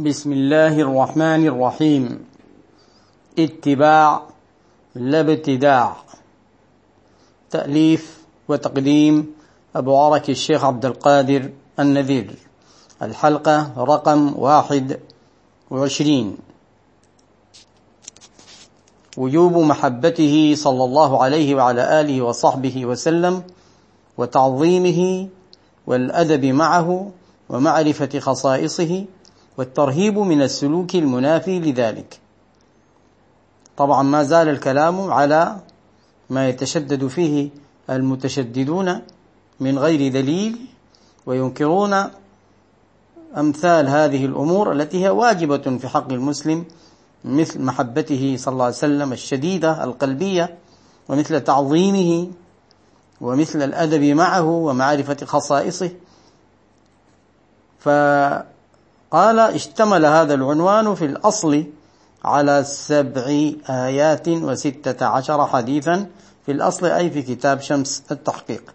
بسم الله الرحمن الرحيم. اتباع لا ابتداع. تأليف وتقديم أبو عرك الشيخ عبد القادر النذير. الحلقة رقم واحد وعشرين. وجوب محبته صلى الله عليه وعلى آله وصحبه وسلم وتعظيمه والأدب معه ومعرفة خصائصه والترهيب من السلوك المنافي لذلك. طبعا ما زال الكلام على ما يتشدد فيه المتشددون من غير دليل وينكرون أمثال هذه الأمور التي هي واجبة في حق المسلم مثل محبته صلى الله عليه وسلم الشديدة القلبية ومثل تعظيمه ومثل الأدب معه ومعرفة خصائصه. فقال اشتمل هذا العنوان في الأصل على سبع آيات وستة عشر حديثا في الأصل أي في كتاب شمس التحقيق.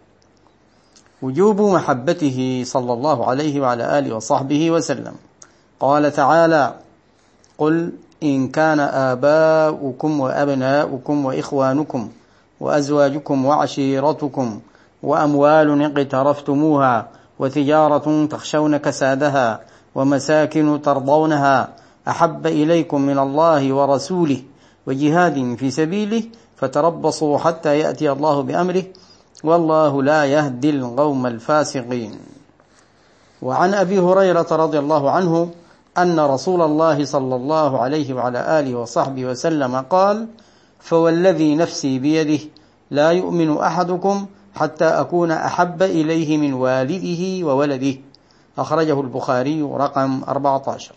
وجوب محبته صلى الله عليه وعلى آله وصحبه وسلم. قال تعالى قل إن كان آباؤكم وأبناؤكم وإخوانكم وأزواجكم وعشيرتكم وأموال اقترفتموها وتجارة تخشون كسادها ومساكن ترضونها أحب إليكم من الله ورسوله وجهاد في سبيله فتربصوا حتى يأتي الله بأمره والله لا يهدي القوم الفاسقين. وعن أبي هريرة رضي الله عنه أن رسول الله صلى الله عليه وعلى آله وصحبه وسلم قال فوالذي نفسي بيده لا يؤمن أحدكم حتى أكون أحب إليه من والده وولده أخرجه البخاري رقم 14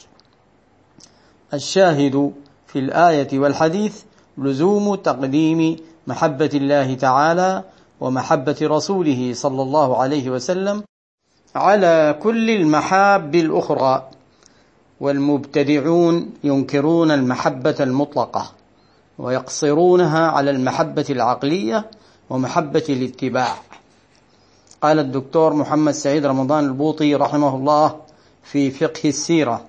الشاهد في الآية والحديث لزوم تقديم محبة الله تعالى ومحبة رسوله صلى الله عليه وسلم على كل المحاب الأخرى والمبتدعون ينكرون المحبة المطلقة ويقصرونها على المحبة العقلية ومحبة الاتباع. قال الدكتور محمد سعيد رمضان البوطي رحمه الله في فقه السيرة.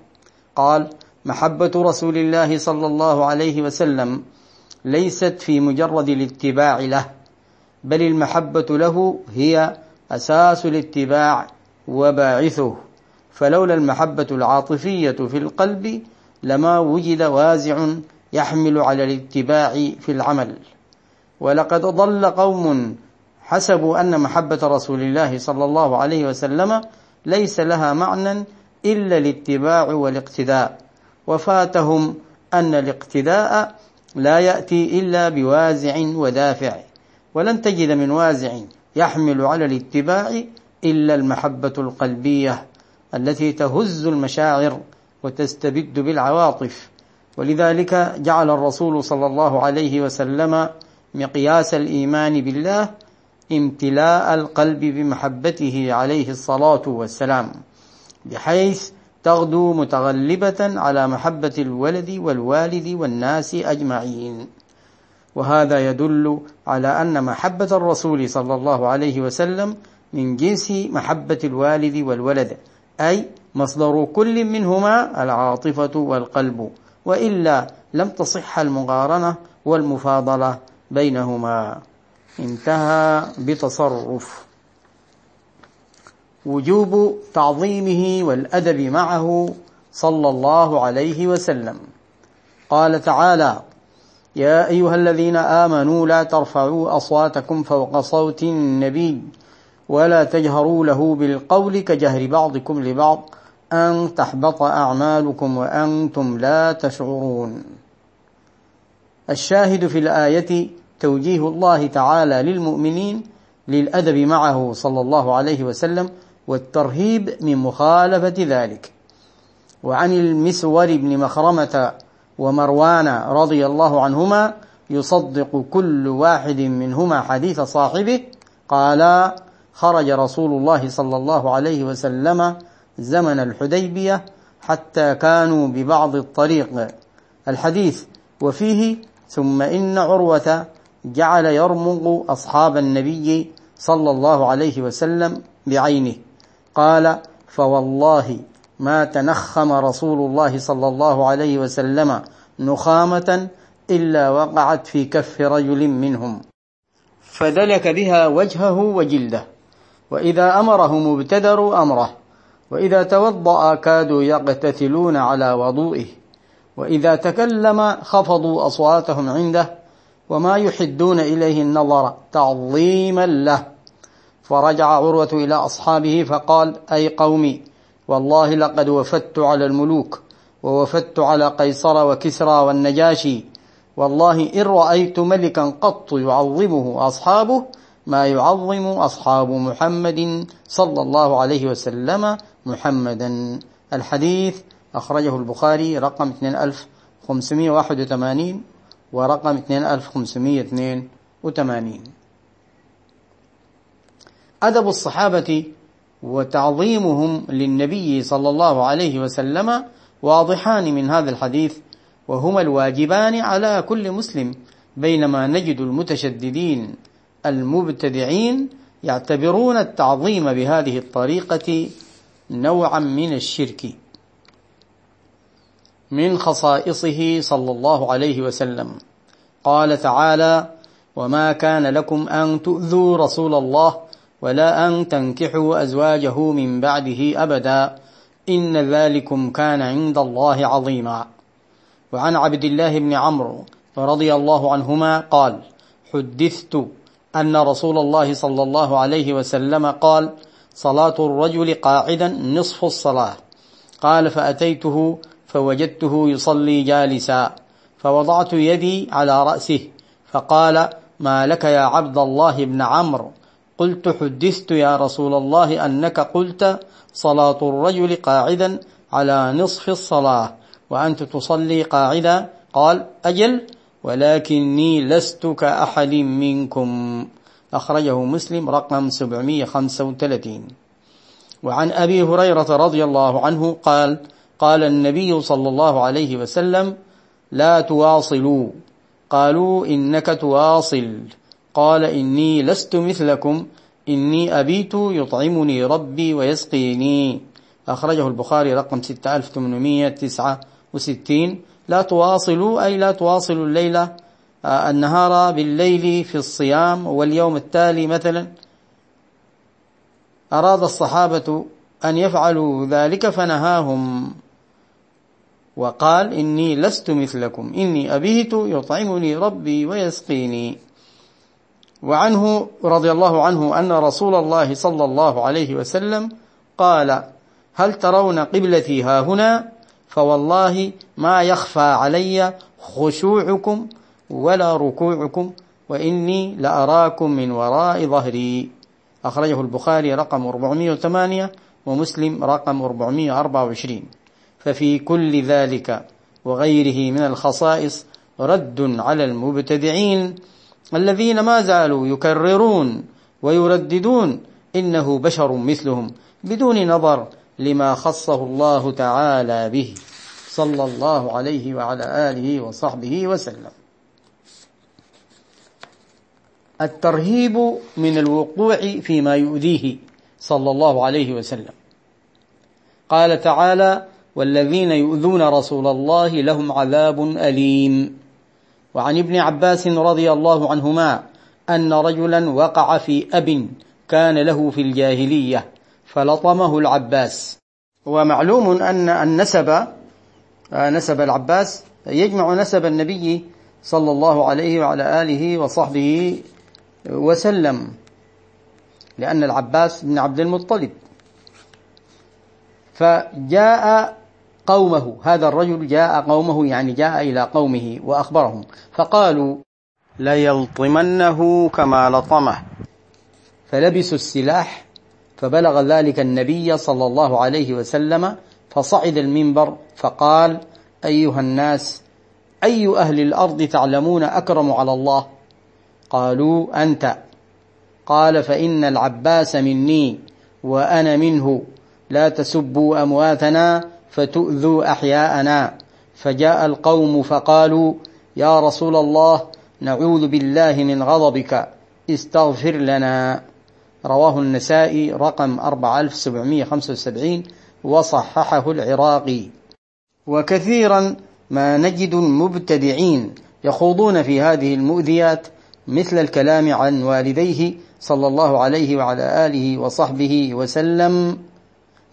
قال محبة رسول الله صلى الله عليه وسلم ليست في مجرد الاتباع له بل المحبة له هي أساس الاتباع وباعثه. فلولا المحبة العاطفية في القلب لما وجد وازع يحمل على الاتباع في العمل. ولقد ضل قوم حسبوا أن محبة رسول الله صلى الله عليه وسلم ليس لها معنى إلا الاتباع والاقتداء. وفاتهم أن الاقتداء لا يأتي إلا بوازع ودافع ولن تجد من وازع يحمل على الاتباع إلا المحبة القلبية التي تهز المشاعر وتستبد بالعواطف. ولذلك جعل الرسول صلى الله عليه وسلم مقياس الإيمان بالله امتلاء القلب بمحبته عليه الصلاة والسلام بحيث تغدو متغلبة على محبة الولد والوالد والناس أجمعين. وهذا يدل على أن محبة الرسول صلى الله عليه وسلم من جنس محبة الوالد والولد أي مصدر كل منهما العاطفة والقلب وإلا لم تصح المقارنة والمفاضلة بينهما. انتهى بتصرف. وجوب تعظيمه والأدب معه صلى الله عليه وسلم. قال تعالى يا أيها الذين آمنوا لا ترفعوا أصواتكم فوق صوت النبي ولا تجهروا له بالقول كجهر بعضكم لبعض أن تحبط أعمالكم وأنتم لا تشعرون. الشاهد في الآية توجيه الله تعالى للمؤمنين للأدب معه صلى الله عليه وسلم والترهيب من مخالفة ذلك. وعن المسور بن مخرمة ومروان رضي الله عنهما يصدق كل واحد منهما حديث صاحبه قال خرج رسول الله صلى الله عليه وسلم زمن الحديبية حتى كانوا ببعض الطريق. الحديث وفيه ثم إن عروة جعل يرمغ أصحاب النبي صلى الله عليه وسلم بعينه. قال فوالله ما تنخم رسول الله صلى الله عليه وسلم نخامة إلا وقعت في كف رجل منهم. فدلك بها وجهه وجلده. وإذا أمره مبتدر أمره. وإذا توضأ كادوا يقتتلون على وضوئه. وإذا تكلم خفضوا أصواتهم عنده. وما يحدون إليه النظر تعظيما له. فرجع عروة إلى أصحابه فقال أي قومي والله لقد وفدت على الملوك ووفدت على قيصر وكسرى والنجاشي. والله إن رأيت ملكا قط يعظمه أصحابه ما يعظم أصحاب محمد صلى الله عليه وسلم محمدا. الحديث أخرجه البخاري رقم 2581 ورقم 2582 أدب الصحابة وتعظيمهم للنبي صلى الله عليه وسلم واضحان من هذا الحديث وهما الواجبان على كل مسلم بينما نجد المتشددين المبتدعين يعتبرون التعظيم بهذه الطريقة نوعا من الشرك. من خصائصه صلى الله عليه وسلم. قال تعالى وما كان لكم أن تؤذوا رسول الله ولا أن تنكحوا أزواجه من بعده أبدا. إن ذلكم كان عند الله عظيما. وعن عبد الله بن عمرو رضي الله عنهما قال حدثت أن رسول الله صلى الله عليه وسلم قال صلاة الرجل قاعدا نصف الصلاة. قال فأتيته فوجدته يصلي جالسا فوضعت يدي على رأسه فقال ما لك يا عبد الله بن عمرو؟ قلت حدثت يا رسول الله أنك قلت صلاة الرجل قاعدا على نصف الصلاة وأنت تصلي قاعدا؟ قال أجل ولكني لست كأحد منكم. أخرجه مسلم رقم 735 وعن أبي هريرة رضي الله عنه قال قال النبي صلى الله عليه وسلم لا تواصلوا. قالوا إنك تواصل. قال إني لست مثلكم إني أبيت يطعمني ربي ويسقيني. أخرجه البخاري رقم 6869 لا تواصلوا أي لا تواصلوا الليلة آه، النهار بالليل في الصيام واليوم التالي مثلا. أراد الصحابة أن يفعلوا ذلك فنهاهم. وقال إني لست مثلكم. إني أبيت يطعمني ربي ويسقيني. وعنه رضي الله عنه أن رسول الله صلى الله عليه وسلم قال هل ترون قبلتي ها هنا؟ فوالله ما يخفى علي خشوعكم ولا ركوعكم وإني لأراكم من وراء ظهري. أخرجه البخاري رقم 408 ومسلم رقم 424 ففي كل ذلك وغيره من الخصائص رد على المبتدعين الذين ما زالوا يكررون ويرددون إنه بشر مثلهم بدون نظر لما خصه الله تعالى به صلى الله عليه وعلى آله وصحبه وسلم. الترهيب من الوقوع فيما يؤذيه صلى الله عليه وسلم. قال تعالى والذين يؤذون رسول الله لهم عذاب أليم. وعن ابن عباس رضي الله عنهما أن رجلا وقع في أب كان له في الجاهلية فلطمه العباس. ومعلوم أن النسب نسب العباس يجمع نسب النبي صلى الله عليه وعلى آله وصحبه وسلم لأن العباس بن عبد المطلب. فجاء قومه. هذا الرجل جاء قومه يعني جاء إلى قومه وأخبرهم. فقالوا ليلطمنه كما لطمه. فلبسوا السلاح فبلغ ذلك النبي صلى الله عليه وسلم فصعد المنبر فقال أيها الناس أي أهل الأرض تعلمون أكرم على الله؟ قالوا أنت. قال فإن العباس مني وأنا منه. لا تسبوا أمواتنا فتؤذوا أحياءنا. فجاء القوم فقالوا يا رسول الله نعوذ بالله من غضبك. استغفر لنا. رواه النسائي رقم 4775 وصححه العراقي. وكثيرا ما نجد المبتدعين يخوضون في هذه المؤذيات مثل الكلام عن والديه صلى الله عليه وعلى آله وصحبه وسلم.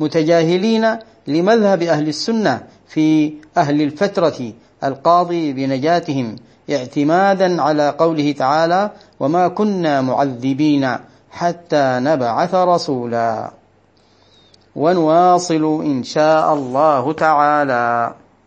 متجاهلين لمذهب أهل السنة في أهل الفترة القاضي بنجاتهم اعتمادا على قوله تعالى وما كنا معذبين حتى نبعث رسولا. ونواصل إن شاء الله تعالى.